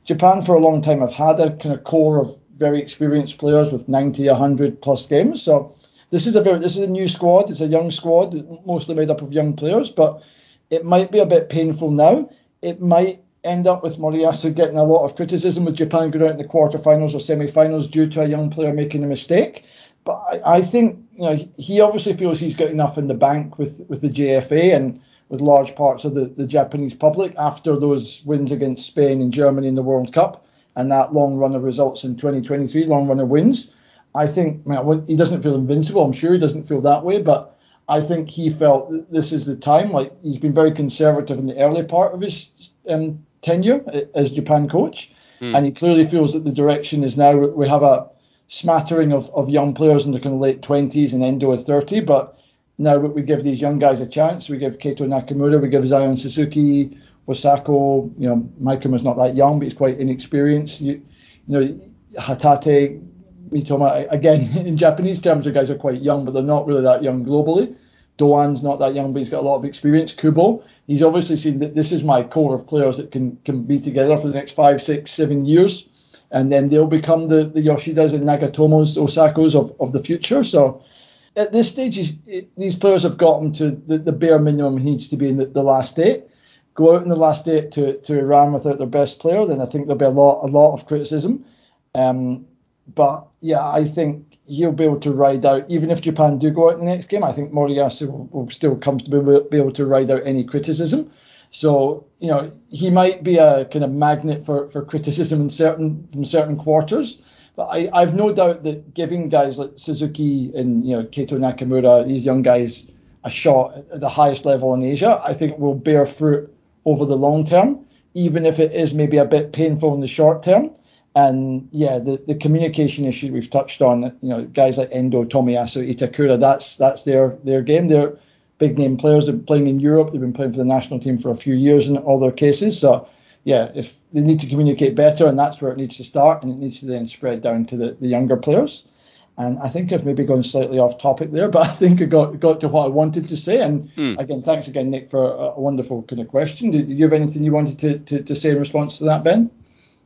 Japan for a long time have had a kind of core of very experienced players with 90, 100 plus games. So this is a very, this is a new squad. It's a young squad, mostly made up of young players, but it might be a bit painful now. It might end up with Moriyasu getting a lot of criticism with Japan going out in the quarterfinals or semi-finals due to a young player making a mistake. But I, I, think you know he obviously feels he's got enough in the bank with with the JFA and with large parts of the, the Japanese public after those wins against Spain and Germany in the World Cup and that long run of results in 2023, long run of wins. I think man, he doesn't feel invincible. I'm sure he doesn't feel that way, but I think he felt this is the time. Like he's been very conservative in the early part of his um, tenure as Japan coach, mm. and he clearly feels that the direction is now we have a smattering of, of young players in the kind of late 20s and Endo at 30, but now we give these young guys a chance. We give Keito Nakamura, we give Zion Suzuki, Osako, you know, Maikuma's not that young, but he's quite inexperienced. You, you know, Hatate, Again, in Japanese terms, the guys are quite young, but they're not really that young globally. Doan's not that young, but he's got a lot of experience. Kubo, he's obviously seen that this is my core of players that can can be together for the next five, six, seven years, and then they'll become the, the Yoshidas and Nagatomos, Osakos of, of the future. So at this stage, these players have gotten to the, the bare minimum he needs to be in the, the last eight. Go out in the last eight to, to Iran without their best player, then I think there'll be a lot a lot of criticism. Um, but yeah, I think he'll be able to ride out, even if Japan do go out in the next game, I think Moriyasu will, will still comfortably be able to ride out any criticism. So, you know, he might be a kind of magnet for, for criticism in certain from certain quarters. But I, I've no doubt that giving guys like Suzuki and, you know, Keito Nakamura, these young guys, a shot at the highest level in Asia, I think will bear fruit over the long term, even if it is maybe a bit painful in the short term. And yeah, the, the communication issue we've touched on, you know, guys like Endo, Tomiyasu, Itakura, that's that's their their game. They're big name players. They're playing in Europe. They've been playing for the national team for a few years in all their cases. So yeah, if they need to communicate better, and that's where it needs to start, and it needs to then spread down to the, the younger players. And I think I've maybe gone slightly off topic there, but I think I got got to what I wanted to say. And mm. again, thanks again, Nick, for a, wonderful kind of question. Did you have anything you wanted to, to, to say in response to that, Ben?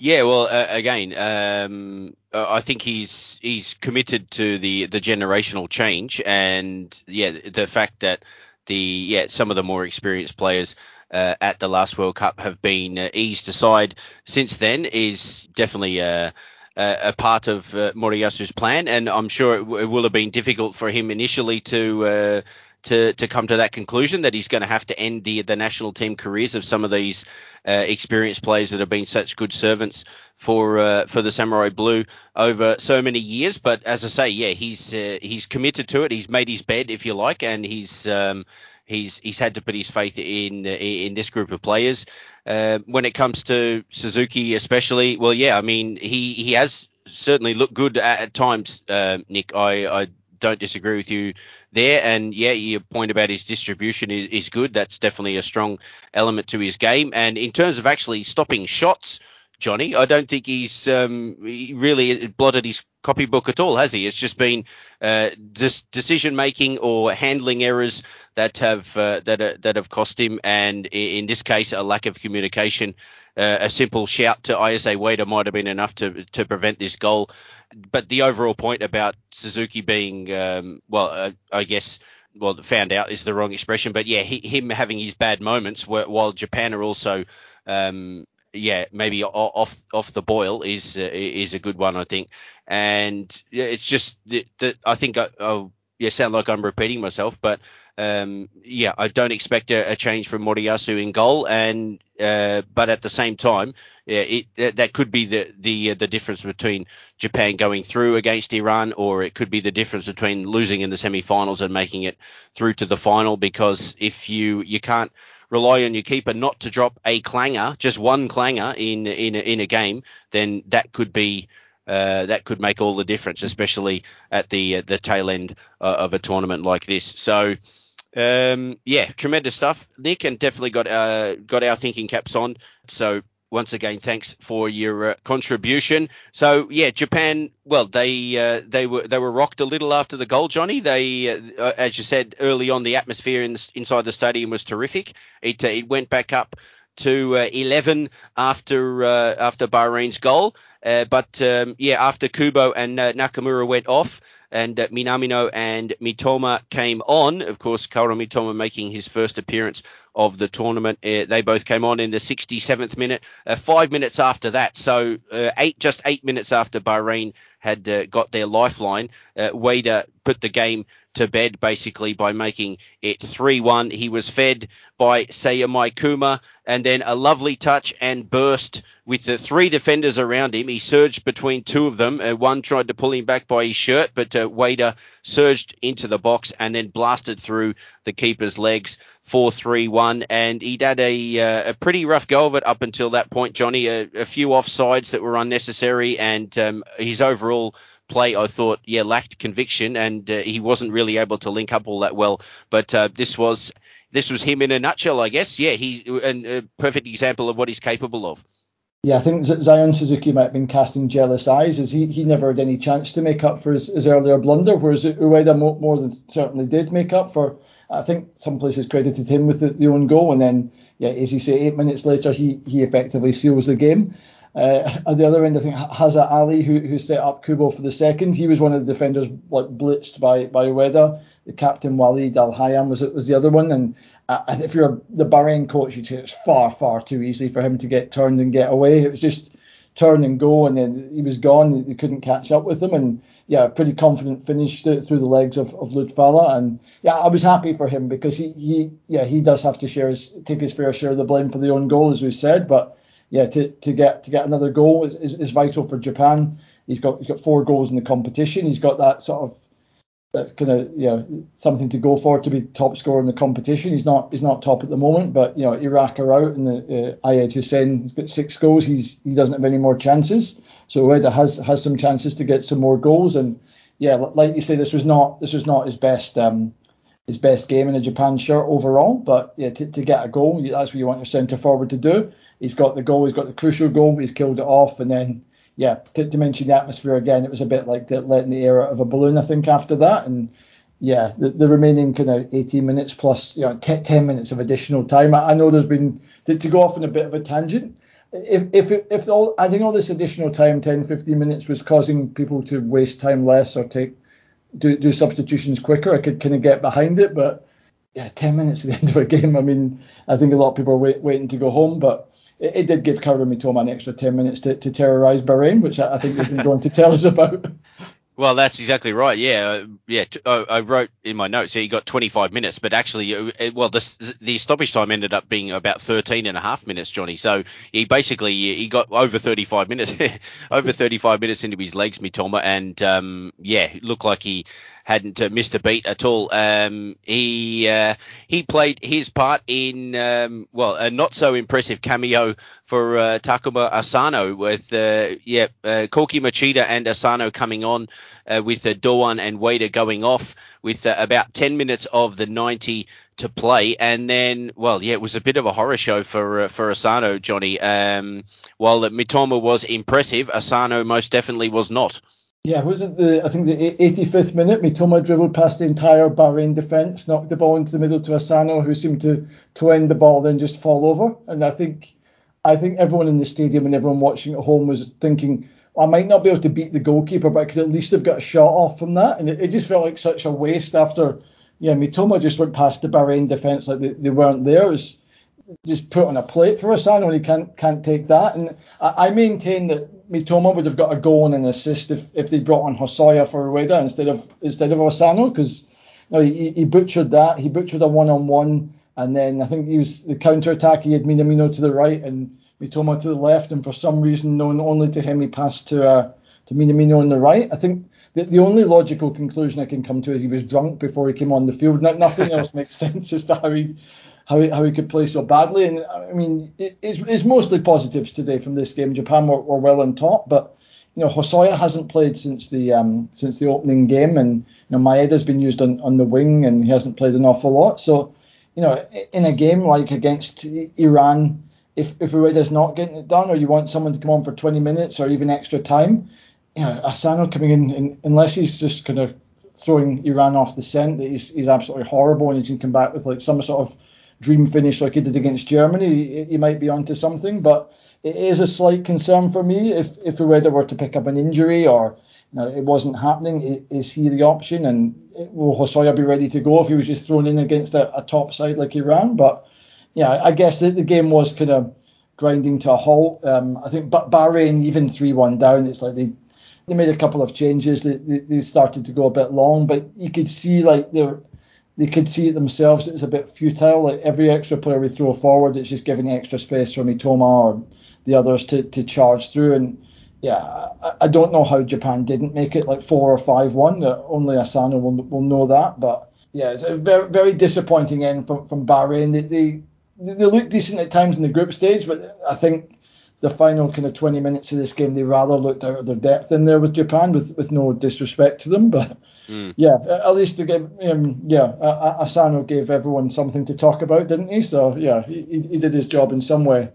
Yeah, well, uh, again, um, I think he's he's committed to the the generational change, and yeah, the fact that the yeah some of the more experienced players uh, at the last World Cup have been uh, eased aside since then is definitely a, a, a part of uh, Moriyasu's plan, and I'm sure it, w- it, will have been difficult for him initially to uh, to to come to that conclusion that he's going to have to end the the national team careers of some of these uh, experienced players that have been such good servants for uh, for the Samurai Blue over so many years. But as I say, yeah, he's uh, he's committed to it. He's made his bed, if you like, and he's um, he's he's had to put his faith in in this group of players. Uh, when it comes to Suzuki, especially, well, yeah, I mean, he he has certainly looked good at, at times, uh, Nick. I, I don't disagree with you there. And yeah, your point about his distribution is, is good. That's definitely a strong element to his game. And in terms of actually stopping shots, Johnny, I don't think he's um, he really blotted his copybook at all, has he? It's just been uh, decision making or handling errors that have uh, that that have cost him, and in this case, a lack of communication. Uh, a simple shout to Ayase Ueda might have been enough to to prevent this goal. But the overall point about Suzuki being, um, well, uh, I guess, well, found out is the wrong expression, but yeah, he, him having his bad moments, while Japan are also um, yeah, maybe off off the boil is uh, is a good one, I think. And it's just that I think I, I'll yeah sound like I'm repeating myself, but um, yeah, I don't expect a, a, change from Moriyasu in goal, and uh, but at the same time, yeah, it, that, could be the the uh, the difference between Japan going through against Iran, or it could be the difference between losing in the semi-finals and making it through to the final. Because if you you can't rely on your keeper not to drop a clanger, just one clanger in in in a game, then that could be uh, that could make all the difference, especially at the uh, the tail end uh, of a tournament like this. So. Um, yeah, tremendous stuff, Nick, and definitely got uh, got our thinking caps on. So once again, thanks for your uh, contribution. So yeah, Japan. Well, they uh, they were they were rocked a little after the goal, Johnny. They, uh, uh as you said early on, the atmosphere in the, inside the stadium was terrific. It uh, it went back up to uh, 11 after after Bahrain's goal. but um, yeah, after Kubo and Nakamura went off, and uh, Minamino and Mitoma came on. Of course, Kaoru Mitoma making his first appearance of the tournament. Uh, they both came on in the 67th minute, uh, five minutes after that. So uh, eight, just eight minutes after Bahrain had uh, got their lifeline, uh, Ueda put the game to bed basically by making it 3-1. He was fed by Seiya Maikuma and then a lovely touch and burst with the three defenders around him. He surged between two of them. Uh, one tried to pull him back by his shirt, but uh, Ueda surged into the box and then blasted through the keeper's legs. 4-3-1 and he'd had a, uh, a pretty rough go of it up until that point Johnny a, a few offsides that were unnecessary and um, his overall play I thought yeah lacked conviction and uh, he wasn't really able to link up all that well but uh, this was this was him in a nutshell I guess yeah he and a perfect example of what he's capable of yeah, I think Zion Suzuki might have been casting jealous eyes as he, he never had any chance to make up for his, his earlier blunder, whereas Ueda more, more, than certainly did make up for. I think some places credited him with the, the own goal, and then yeah, as you say, eight minutes later he he effectively seals the game. Uh, at the other end, I think Hazza Ali, who, who set up Kubo for the second, he was one of the defenders like blitzed by by Ueda. The captain Walid Al Hayam was was the other one, and uh, if you're the Bahrain coach, you'd say it's far far too easy for him to get turned and get away. It was just turn and go, and then he was gone. They couldn't catch up with him, and yeah, pretty confident finish through the legs of of Lutfalla, and yeah, I was happy for him because he he yeah he does have to share his take his fair share of the blame for the own goal, as we said, but yeah, to, to get to get another goal is, is, vital for Japan. He's got he's got four goals in the competition. He's got that sort of that's kind of you know something to go for to be top scorer in the competition. He's not he's not top at the moment, but you know Iraq are out and the uh, Aymen Hussein got six goals. He's he doesn't have any more chances. So Ueda has has some chances to get some more goals. And yeah, like you say, this was not this was not his best um, his best game in a Japan shirt overall. But yeah, to, to get a goal, that's what you want your centre forward to do he's got the goal, he's got the crucial goal, he's killed it off, and then yeah, to, to mention the atmosphere again, it was a bit like letting the air out of a balloon, I think, after that, and yeah, the, the remaining kind of 18 minutes plus you know 10, 10 minutes of additional time. I, I know there's been to, to, go off on a bit of a tangent. If if if all adding all this additional time, 10, 15 minutes, was causing people to waste time less or take do do substitutions quicker, I could kind of get behind it. But yeah, 10 minutes at the end of a game. I mean, I think a lot of people are wait, waiting to go home, but it, it did give Kaoru Mitoma an extra 10 minutes to, to terrorise Bahrain, which I, I think you've been going to tell us about. Well, that's exactly right. Yeah, uh, yeah. I, I wrote in my notes. He got 25 minutes, but actually, uh, uh, well, the the stoppage time ended up being about 13 and a half minutes, Johnny. So he basically he got over 35 minutes, over 35 minutes into his legs, Mitoma, and um, yeah, looked like he hadn't uh, missed a beat at all. Um, he uh, he played his part in um, well a not so impressive cameo for uh, Takuma Asano with uh, yeah uh, Koki Machida and Asano coming on uh, with uh, Doan and Ueda going off with uh, about 10 minutes of the 90 to play, and then well yeah it was a bit of a horror show for for Asano Johnny. Um, while Mitoma was impressive, Asano most definitely was not. Yeah, was it the I think the 85th minute? Mitoma dribbled past the entire Bahrain defence, knocked the ball into the middle to Asano, who seemed to to end the ball, then just fall over. And I think I think everyone in the stadium and everyone watching at home was thinking, I might not be able to beat the goalkeeper, but I could at least have got a shot off from that. And it, it just felt like such a waste after, yeah, Mitoma just went past the Bahrain defence like they, they weren't there. It was just put on a plate for Asano and he can't can't take that. And I, I maintain that Mitoma would have got a goal and an assist if, if they brought on Hosoya for Ueda instead of instead of Asano because you know, he, he butchered that. He butchered a one on one. And then I think he was the counter attack. He had Minamino to the right and Mitoma to the left, and for some reason, known only to him, he passed to uh, to Minamino on the right. I think the, the only logical conclusion I can come to is he was drunk before he came on the field. No, nothing else makes sense as to how he how he, how he could play so badly. And I mean, it, it's, it's mostly positives today from this game. Japan were, were well on top, but you know, Hosoya hasn't played since the um, since the opening game, and you know, Maeda's been used on, on the wing, and he hasn't played an awful lot. So, you know, in a game like against Iran, if if Ueda's not getting it done, or you want someone to come on for 20 minutes or even extra time, you know, Asano coming in, and unless he's just kind of throwing Iran off the scent, that he's, he's absolutely horrible, and he can come back with like some sort of dream finish like he did against Germany, he, he might be onto something. But it is a slight concern for me if if Ueda were to pick up an injury or you know, it wasn't happening. Is he the option? And will Hosoya be ready to go if he was just thrown in against a, a top side like Iran? But yeah, I guess the, the game was kind of grinding to a halt. Um, I think but Bahrain even three one down. It's like they they made a couple of changes. They, they, they started to go a bit long, but you could see like they they could see it themselves. It's a bit futile. Like every extra player we throw forward, it's just giving extra space for Mitoma or the others to, to charge through. And yeah, I, I don't know how Japan didn't make it like four or five one. Only Asano will will know that. But yeah, it's a very very disappointing end from from Bahrain. They, they they look decent at times in the group stage, but I think the final kind of 20 minutes of this game, they rather looked out of their depth in there with Japan, with, with no disrespect to them. But mm. yeah, at least to give, um, yeah, Asano gave everyone something to talk about, didn't he? So yeah, he, he did his job in some way.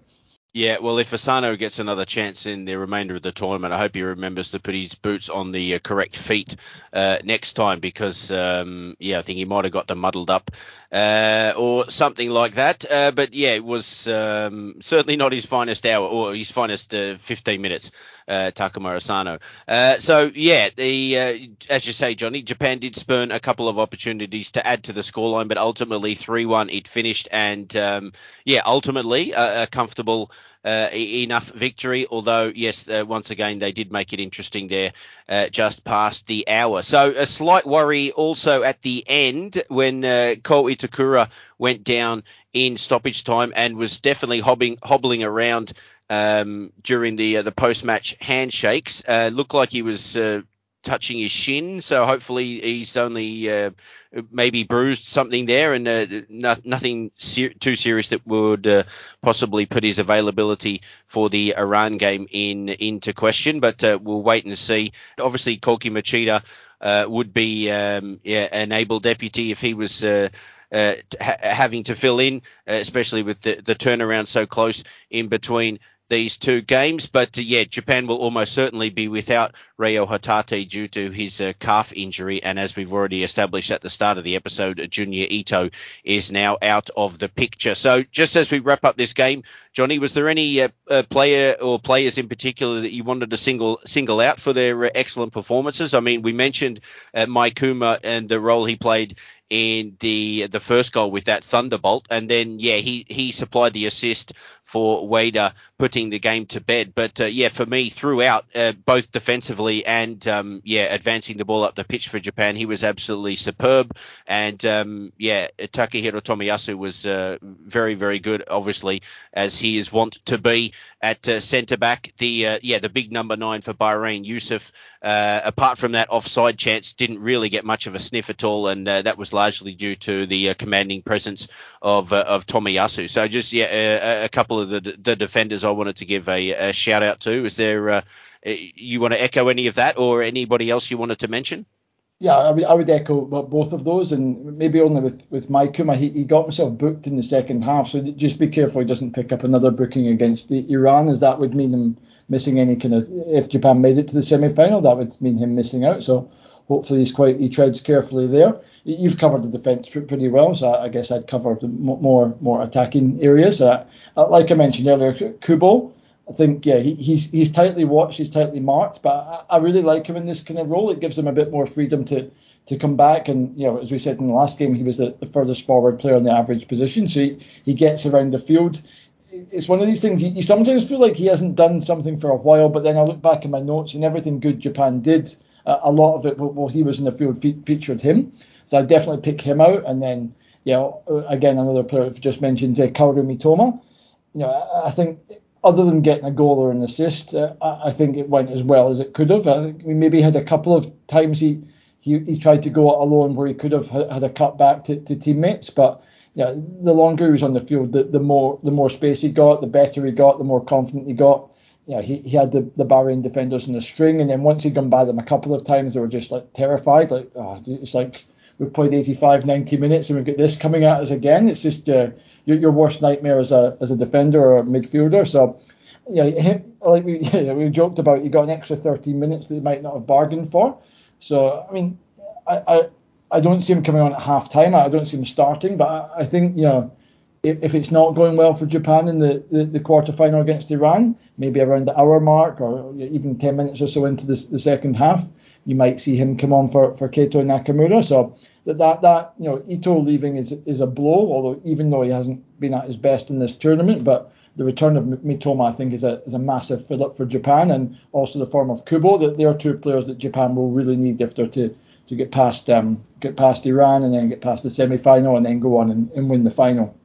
Yeah, well, if Asano gets another chance in the remainder of the tournament, I hope he remembers to put his boots on the uh, correct feet uh, next time because, um, yeah, I think he might have got them muddled up uh, or something like that. Uh, but yeah, it was um, certainly not his finest hour or his finest uh, 15 minutes uh, Takuma Asano. Uh, so yeah, the uh, as you say, Johnny, Japan did spurn a couple of opportunities to add to the scoreline, but ultimately three-one it finished, and um, yeah, ultimately a, a comfortable. Uh, enough victory. Although, yes, uh, once again, they did make it interesting there uh, just past the hour. So, a slight worry also at the end when uh, Ko Itakura went down in stoppage time and was definitely hobbling, hobbling around um, during the uh, the post match handshakes. Uh, looked like he was uh, touching his shin, so hopefully he's only uh, maybe bruised something there, and uh, no, nothing ser- too serious that would uh, possibly put his availability for the Iran game in into question. But we'll wait and see. Obviously, Koki Machida would be um, yeah, an able deputy if he was. Uh, ha- having to fill in, uh, especially with the, the turnaround so close in between these two games. But uh, yeah, Japan will almost certainly be without Reo Hatate due to his uh, calf injury. And as we've already established at the start of the episode, Junya Ito is now out of the picture. So just as we wrap up this game, Johnny, was there any uh, uh, player or players in particular that you wanted to single single out for their uh, excellent performances? I mean, we mentioned uh, Kuma and the role he played in the the first goal with that thunderbolt, and then yeah, he he supplied the assist for Ueda putting the game to bed. But uh, yeah, for me throughout, uh, both defensively and um, yeah, advancing the ball up the pitch for Japan, he was absolutely superb. And um, yeah, Takahiro Tomiyasu was uh, very very good, obviously as he is wont to be at uh, centre back. The uh, yeah, the big number nine for Bahrain, Yusuf. Uh, apart from that offside chance, didn't really get much of a sniff at all, and that was largely due to the commanding presence of of Tomiyasu. So just yeah, a, a couple couple of the, the defenders I wanted to give a, a shout out to. Is there uh, you want to echo any of that, or anybody else you wanted to mention? Yeah, I would, I would echo both of those, and maybe only with with Maikuma, he, he got himself booked in the second half, so just be careful he doesn't pick up another booking against Iran, as that would mean him missing any kind of. If Japan made it to the semi-final, that would mean him missing out. So hopefully he's quite he treads carefully there. You've covered the defence pretty well, so I guess I'd cover the more more attacking areas. Uh, like I mentioned earlier, Kubo I think yeah, he, he's he's tightly watched, he's tightly marked, but I, I, really like him in this kind of role. It gives him a bit more freedom to to come back, and you know, as we said in the last game, he was the, the furthest forward player in the average position, so he, he gets around the field. It's one of these things you, sometimes feel like he hasn't done something for a while, but then I look back in my notes and everything good Japan did, uh, a lot of it while he was in the field fe- featured him. So I definitely pick him out, and then yeah, again another player I've just mentioned, uh, Kaoru Mitoma. You know, I, think other than getting a goal or an assist, uh, I, think it went as well as it could have. I think we maybe had a couple of times he he, he tried to go alone where he could have had a cut back to, to teammates, but yeah, the longer he was on the field, the, the more the more space he got, the better he got, the more confident he got. Yeah, he, he had the, the Bahrain defenders in the string, and then once he'd gone by them a couple of times, they were just like terrified. Like, oh, it's like we've played 85, 90 minutes, and we've got this coming at us again. It's just uh, your, your worst nightmare as a as a defender or a midfielder. So, yeah, like we we joked about, you got an extra 13 minutes that you might not have bargained for. So, I mean, I I, I don't see him coming on at half time. I don't see him starting, but I, I think you know. If, if it's not going well for Japan in the, the, the quarter final against Iran, maybe around the hour mark or even 10 minutes or so into the second half, you might see him come on for, for Keito Nakamura. So that that, that you know Ito leaving is is a blow. Although even though he hasn't been at his best in this tournament, but the return of Mitoma I think is a is a massive fill up for Japan, and also the form of Kubo. That they are two players that Japan will really need if they're to to get past um get past Iran and then get past the semi final and then go on and, and win the final.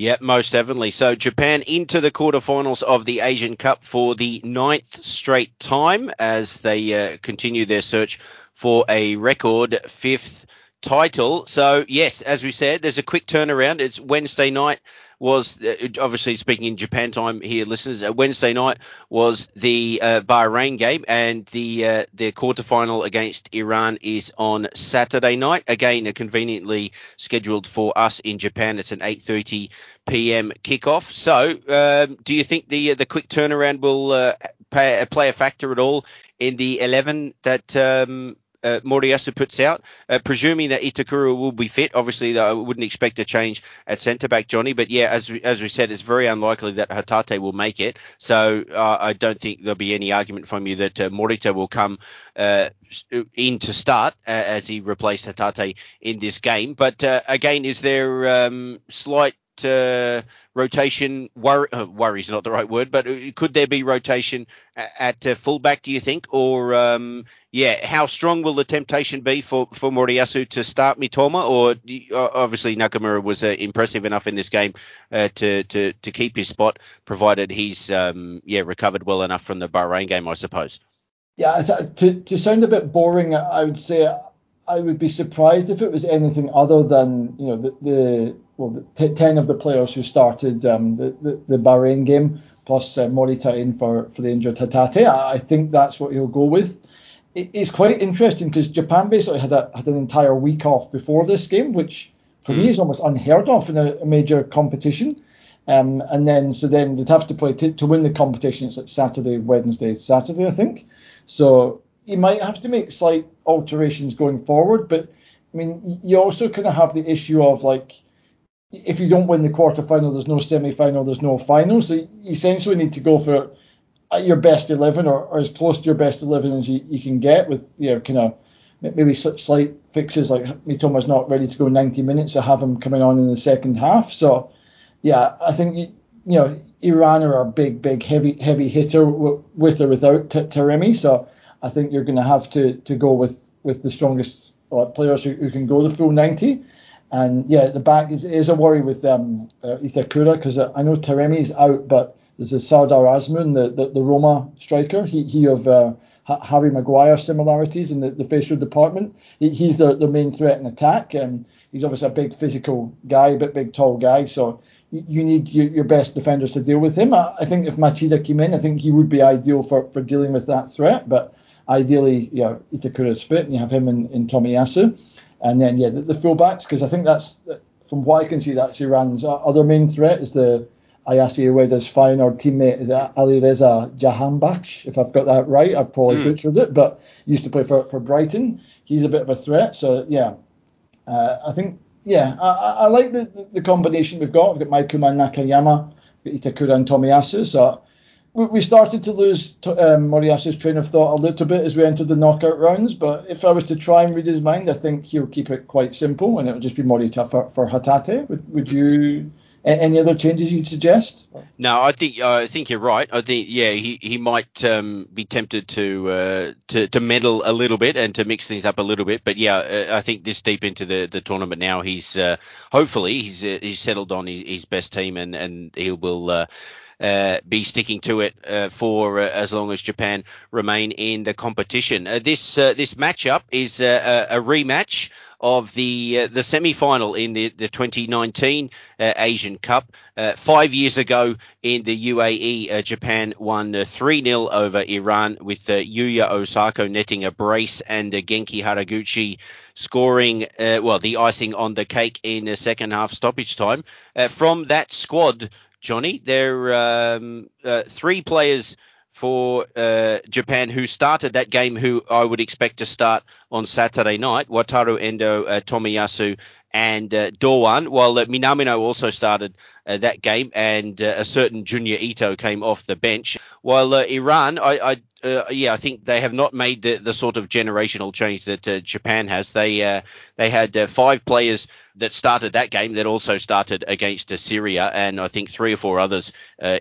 Yeah, most definitely. So Japan into the quarterfinals of the Asian Cup for the ninth straight time as they uh, continue their search for a record fifth title. So yes, as we said, there's a quick turnaround. It's Wednesday night was uh, obviously speaking in Japan time here, listeners. Uh, Wednesday night was the uh, Bahrain game, and the uh, the quarterfinal against Iran is on Saturday night. Again, conveniently scheduled for us in Japan. It's an 8:30 p.m. kickoff. So, um, do you think the uh, the quick turnaround will uh, pay, play a factor at all in the 11 that um, uh, Moriyasu puts out, uh, presuming that Itakura will be fit. Obviously, I wouldn't expect a change at centre back, Johnny. But yeah, as we, as we said, it's very unlikely that Hatate will make it. So uh, I don't think there'll be any argument from you that uh, Morita will come uh, in to start uh, as he replaced Hatate in this game. But uh, again, is there um, slight uh, rotation worry, uh, worry is not the right word, but uh, could there be rotation at, at uh, fullback? Do you think, or um, yeah, how strong will the temptation be for for Moriyasu to start Mitoma? Or obviously Nakamura was uh, impressive enough in this game uh, to to to keep his spot, provided he's um, yeah recovered well enough from the Bahrain game, I suppose. Yeah, to to sound a bit boring, I would say I would be surprised if it was anything other than you know the, the well, the t- ten of the players who started um, the, the, the Bahrain game, plus uh, Morita in for, for the injured Hatate. I, I think that's what he'll go with. It, it's quite interesting because Japan basically had a had an entire week off before this game, which for mm. me hmm. is almost unheard of in a, a major competition. Um, and then so then they'd have to play to, to win the competition. It's like Saturday, Wednesday, Saturday, I think. So you might have to make slight alterations going forward, but I mean, you also kind of have the issue of like if you don't win the quarterfinal, there's no semi-final, there's no final. So you essentially need to go for uh, your best 11 or, or as close to your best 11 as you, you can get with you know kind of maybe slight fixes like Mitoma's not ready to go 90 minutes, so have him coming on in the second half. So yeah, I think you, know Iran are a big, big, heavy, heavy hitter with or without Taremi. So I think you're going to have to to go with with the strongest uh, players who, who can go the full 90. And yeah, the back is, is a worry with um, uh, Itakura because I know Taremi's out, but there's a Sardar Azmoun, the, the, the Roma striker. He, he of uh, Harry Maguire similarities in the, the facial department. He, he's the, the main threat in attack. And he's obviously a big physical guy, a bit big, tall guy. So you, you need your, your, best defenders to deal with him. I, I think if Machida came in, I think he would be ideal for, for dealing with that threat. But ideally, you know, Itakura's fit, and you have him and, in Tomiyasu, and then yeah, the, the fullbacks because I think that's from what I can see that's Iran's other main threat is the Ayase Ueda's Feyenoord teammate is Ali Reza Jahanbakhsh, if I've got that right. I've probably mm. butchered it, but used to play for, for Brighton. He's a bit of a threat. So, yeah, uh, I think, yeah, I, I like the, the, the, combination we've got. We've got Maikuma and Nakayama, Itakura and Tomiyasu. So we started to lose um, train of thought a little bit as we entered the knockout rounds. But if I was to try and read his mind, I think he'll keep it quite simple and it'll just be Morita for, for Hatate. Would, would you any other changes you'd suggest? No, I think uh, I think you're right. I think yeah, he he might um, be tempted to uh, to to meddle a little bit and to mix things up a little bit. But yeah, uh, I think this deep into the, the tournament now, he's uh, hopefully he's uh, he's settled on his, his, best team and and he will. Uh, uh, be sticking to it uh, for uh, as long as Japan remain in the competition. this this matchup is a, a rematch of the uh, the semi final in the, the 2019 uh, Asian Cup. Uh, five years ago in the UAE, uh, Japan won uh, 3 0 over Iran with Yuya Osako netting a brace and Genki Haraguchi scoring, well, the icing on the cake in the second half stoppage time. from that squad, Johnny, there are um, three players for uh, Japan, who started that game, who I would expect to start on Saturday night. Wataru Endo, uh, Tomiyasu, and uh, while uh, Minamino also started uh, that game, and uh, a certain Junya Ito came off the bench. While uh, Iran, I, I uh, yeah, I think they have not made the, the sort of generational change that uh, Japan has. They uh, they had five players that started that game that also started against Syria, and I think three or four others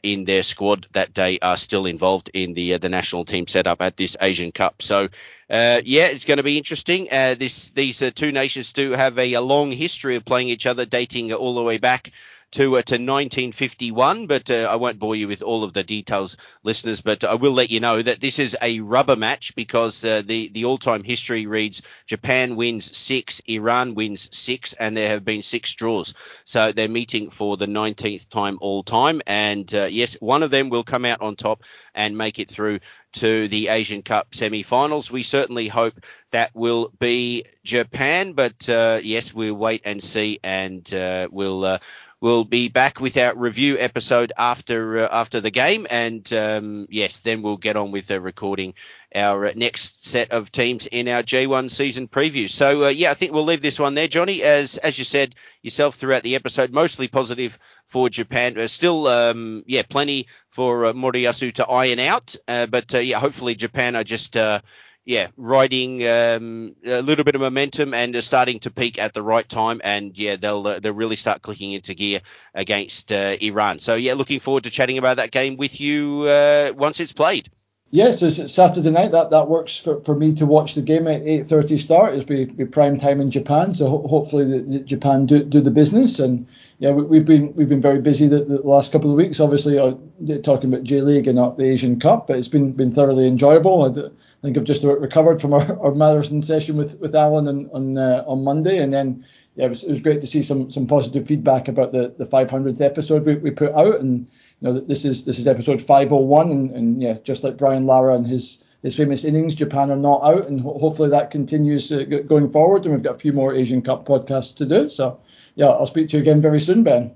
in their squad that day are still involved in the the national team setup at this Asian Cup. So. yeah, it's going to be interesting. this these two nations do have a, a long history of playing each other, dating all the way back to uh, to 1951. But uh, I won't bore you with all of the details, listeners. But I will let you know that this is a rubber match because uh, the the all-time history reads Japan wins six, Iran wins six, and there have been six draws. So they're meeting for the 19th time all time. And uh, yes, one of them will come out on top and make it through to the Asian Cup semi-finals. We certainly hope that will be Japan, but uh, yes, we'll wait and see, and uh, we'll uh, We'll be back with our review episode after uh, after the game, and um, yes, then we'll get on with uh, recording our next set of teams in our J1 season preview. So uh, yeah, I think we'll leave this one there, Johnny. As as you said yourself throughout the episode, mostly positive for Japan. There's still um, yeah plenty for uh, Moriyasu to iron out, uh, but uh, yeah, hopefully Japan are just uh, yeah, riding um, a little bit of momentum and are starting to peak at the right time. And yeah, they'll uh, they'll really start clicking into gear against uh, Iran. So yeah, looking forward to chatting about that game with you uh, once it's played. Yes, yeah, so it's Saturday night. That that works for, for me to watch the game at 8:30 start. It'll be, be prime time in Japan, so ho- hopefully the, the Japan do, do the business. And yeah, we, have been we've been very busy the, the last couple of weeks. Obviously, uh, talking about J League and not the Asian Cup, but it's been been thoroughly enjoyable. I think I've just recovered from our, our marathon session with, with Alan on on, uh, on Monday, and then yeah, it was, it was great to see some some positive feedback about the, the 500th episode we, we put out, and you know this is this is episode 501, and, and yeah, just like Brian Lara and his his famous innings, Japan are not out, and ho- hopefully that continues uh, going forward, and we've got a few more Asian Cup podcasts to do. So yeah, I'll speak to you again very soon, Ben.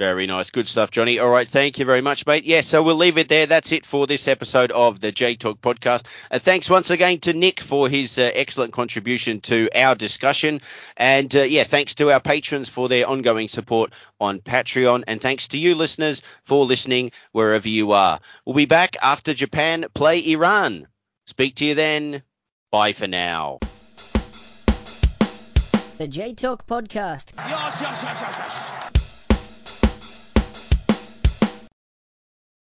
Very nice. Good stuff, Johnny. All right. Thank you very much, mate. Yeah, so we'll leave it there. That's it for this episode of the J Talk podcast. Uh, thanks once again to Nick for his uh, excellent contribution to our discussion. And uh, yeah, thanks to our patrons for their ongoing support on Patreon. And thanks to you, listeners, for listening wherever you are. We'll be back after Japan play Iran. Speak to you then. Bye for now. The J Talk podcast. Yes, yes, yes, yes, yes.